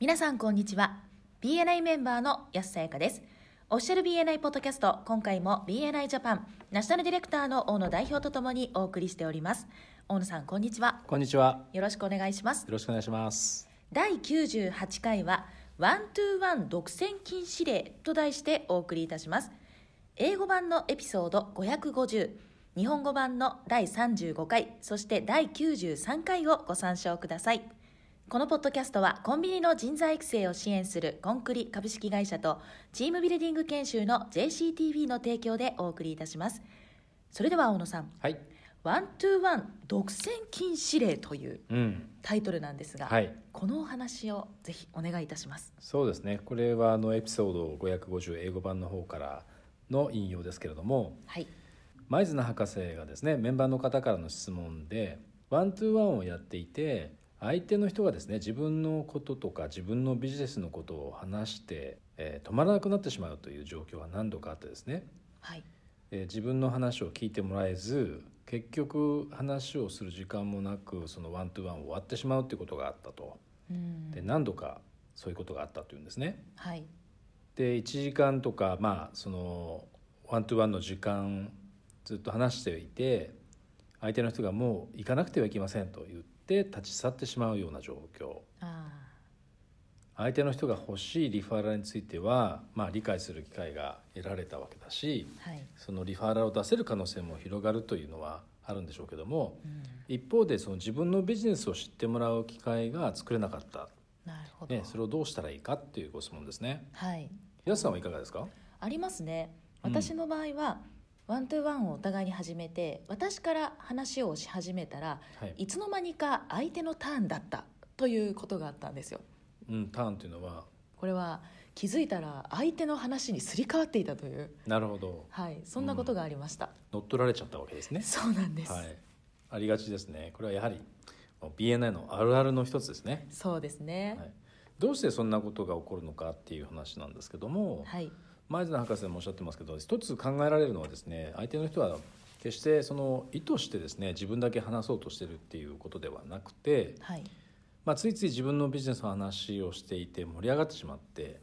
皆さんこんにちは。BNI メンバーの安さやかです。オフィシャル BNI ポッドキャスト今回も BNI ジャパンナショナルディレクターの大野代表とともにお送りしております。大野さんこんにちは。こんにちは。よろしくお願いします。よろしくお願いします。第98回はワントゥーワン独占禁止令と題してお送りいたします。英語版のエピソード550日本語版の第35回そして第93回をご参照くださいこのポッドキャストはコンビニの人材育成を支援するコンクリ株式会社とチームビルディング研修の JCTV の提供でお送りいたしますそれでは大野さんはい。ワントゥーワン独占禁止令といううん。タイトルなんですが、はいこのお話をぜひお願いいたしますそうですね。これはあのエピソード550英語版の方からの引用ですけれども、はい舞鶴博士がですね、メンバーの方からの質問で、one to one をやっていて、相手の人がですね、自分のこととか自分のビジネスのことを話して、えー止まらなくなってしまうという状況は何度かあってですね、はい。えー自分の話を聞いてもらえず結局話をする時間もなくその one to one 終わってしまうということがあったと。うん。で何度かそういうことがあったというんですね。はい。で1時間とかまあその one to one の時間ずっと話していて相手の人がもう行かなくてはいけませんと言って立ち去ってしまうような状況。あ相手の人が欲しいリファラルについては、まあ、理解する機会が得られたわけだしあはい、そのリファラルを出せる可能性も広がるというのはあるんでしょうけどもうん、一方でその自分のビジネスを知ってもらう機会が作れなかった、なるほど、ね、それをどうしたらいいかっていうご質問ですね。はい。安さんはいかがですか？ありますね。うん私の場合は、ワントゥーワンをお互いに始めて私から話をし始めたら、はい。いつの間にか相手のターンだったということがあったんですよ。うん、ターンというのはこれは気づいたら相手の話にすり替わっていたという。なるほど。はいそんなことがありました、乗っ取られちゃったわけですね。そうなんです、はい。ありがちですね。これはやはり BNI のあるあるの一つですね、そうですね。はい、どうしてそんなことが起こるのかっていう話なんですけども、はい前津博士もおっしゃってますけど一つ考えられるのはですね相手の人は決してその意図してですね自分だけ話そうとしてるっていうことではなくて、はい。まあ、ついつい自分のビジネスの話をしていて盛り上がってしまって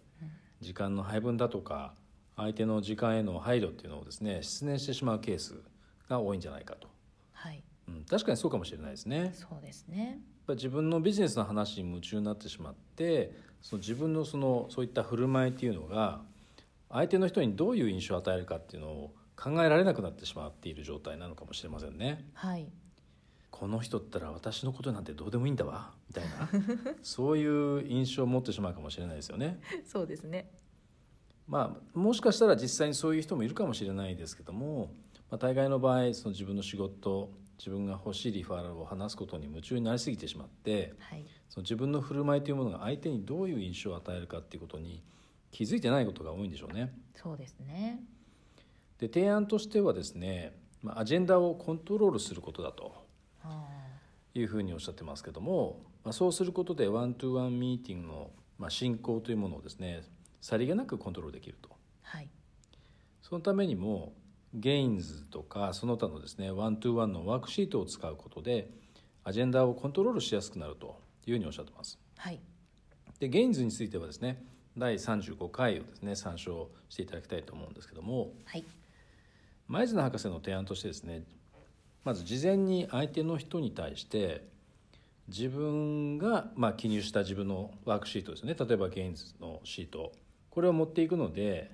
時間の配分だとか相手の時間への配慮っていうのをですね失念してしまうケースが多いんじゃないかと、はい。うん、確かにそうかもしれないですね。やっそうですね。ぱ自分のビジネスの話に夢中になってしまってその自分のそのそういった振る舞いっていうのが相手の人にどういう印象を与えるかっていうのを考えられなくなってしまっている状態なのかもしれませんね。はいこの人ったら私のことなんてどうでもいいんだわみたいな そういう印象を持ってしまうかもしれないですよね。そうですねまあ、もしかしたら実際にそういう人もいるかもしれないですけども、まあ、大概の場合その自分の仕事自分が欲しいリファラルを話すことに夢中になりすぎてしまってはいその自分の振る舞いというものが相手にどういう印象を与えるかっていうことに気づいてないことが多いんでしょうね。そうですね。で提案としてはですね、まあ、アジェンダをコントロールすることだとあ。いうふうにおっしゃってますけども、まあ、そうすることでワントゥワンミーティングの、まあ、進行というものをですねさりげなくコントロールできると。ーはい。そのためにも GAINS とかその他のですね one to one のワークシートを使うことでアジェンダをコントロールしやすくなるというふうにおっしゃってます。はい。で GAINS についてはですね第35回をですね参照していただきたいと思うんですけども。はい。マイズナー博士の提案としてですねまず事前に相手の人に対して自分がまあ記入した自分のワークシートですね。例えば GAINS のシート。これを持っていくので、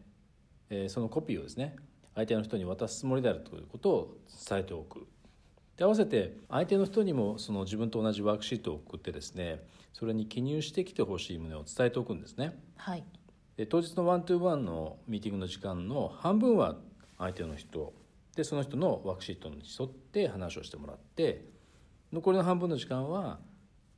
えーそのコピーをですね相手の人に渡すつもりであるということを伝えておくで合わせて相手の人にもその自分と同じワークシートを送ってですねそれに記入してきてほしい旨を伝えておくんですね。はいで当日のワントゥーワンのミーティングの時間の半分は相手の人でその人のワークシートに沿って話をしてもらって残りの半分の時間は、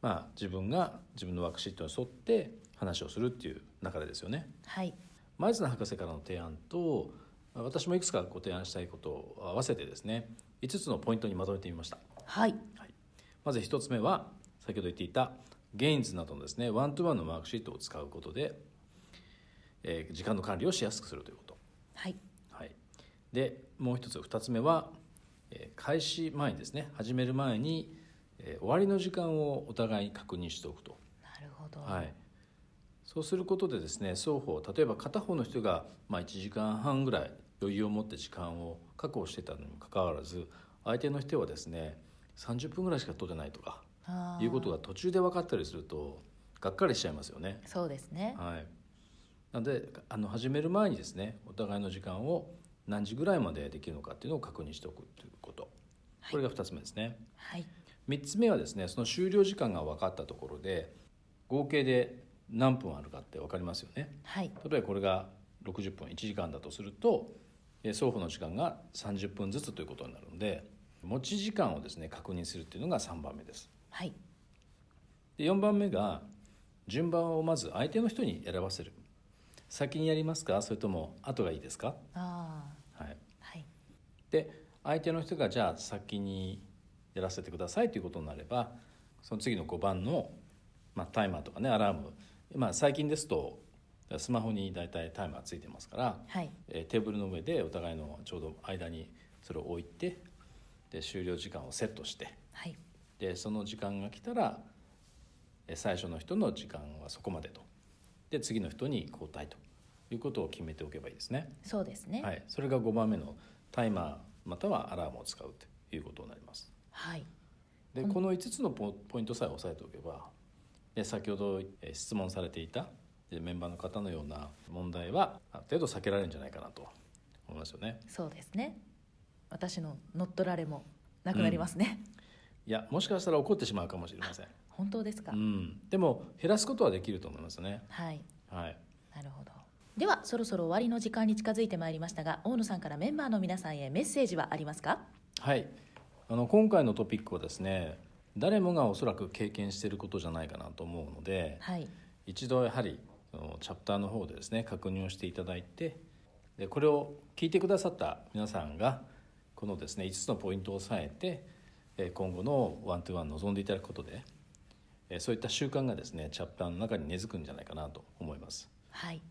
まあ、自分が自分のワークシートに沿って話をするっていう流れですよね。はい前津博士からの提案と私もいくつかご提案したいことを合わせてですね5つのポイントにまとめてみました。はい。はい、まず1つ目は先ほど言っていたゲインズなどのですねワントゥワンのマークシートを使うことで、えー時間の管理をしやすくするということ、はい。はい、でもう一つ2つ目は、えー開始前にですね始める前に、えー終わりの時間をお互いに確認しておくと、なるほど。はい、そうすることでですね双方例えば片方の人がまあ1時間半ぐらい余裕を持って時間を確保してたのにもかかわらず相手の人はですね30分ぐらいしか取れないとかいうことが途中で分かったりするとがっかりしちゃいますよね。そうですね。はい、なのであの始める前にですねお互いの時間を何時ぐらいまでできるのかっていうのを確認しておくということ。これが2つ目ですね。はい。3つ目はですねその終了時間が分かったところで合計で何分あるかって分かりますよね。はい。例えばこれが60分1時間だとするとえー双方の時間が30分ずつということになるので持ち時間をですね確認するっていうのが3番目です。はい。で4番目が順番をまず相手の人に選ばせる。先にやりますか？それとも後がいいですか、あはい、あはい。で相手の人がじゃあ先にやらせてくださいということになればその次の5番の、まあ、タイマーとかねアラーム、まあ、最近ですとスマホに大体タイマーついてますから、はい。えーテーブルの上でお互いのちょうど間にそれを置いてで終了時間をセットしてはい。でその時間が来たらえ最初の人の時間はそこまでと。で次の人に交代ということを決めておけばいいですね、そうですね。はい、それが5番目のタイマーまたはアラームを使うということになります。はい。でこの5つのポポイントさえ押さえておけばで先ほどえ質問されていたでメンバーの方のような問題はある程度避けられるんじゃないかなと思いますよね。そうですね。私の乗っ取られもなくなりますね、いやもしかしたら怒ってしまうかもしれません、本当ですか、うん、でも減らすことはできると思いますね。はい。はい。なるほど。ではそろそろ終わりの時間に近づいてまいりましたが大野さんからメンバーの皆さんへメッセージはありますか？はい。あの今回のトピックはですね誰もがおそらく経験していることじゃないかなと思うのではい。一度やはりそのチャプターの方でですね確認をしていただいてでこれを聞いてくださった皆さんがこのですね5つのポイントを押さえてえー今後のワントゥワン望んでいただくことでえーそういった習慣がですねチャプターの中に根付くんじゃないかなと思います。はい。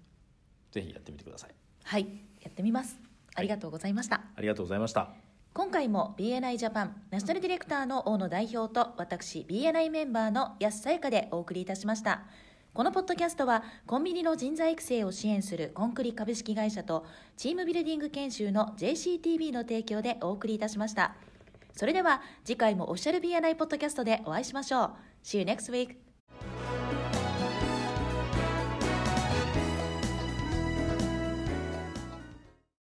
ぜひやってみてください。はい。やってみます。ありがとうございました、ありがとうございました。今回も BNI ジャパンナショナルディレクターの大野代表と私 BNI メンバーの安さやかでお送りいたしましたこのポッドキャストはコンビニの人材育成を支援するコンクリ株式会社とチームビルディング研修の JCTV の提供でお送りいたしました。それでは次回もオフィシャル BNI ポッドキャストでお会いしましょう。See you next week.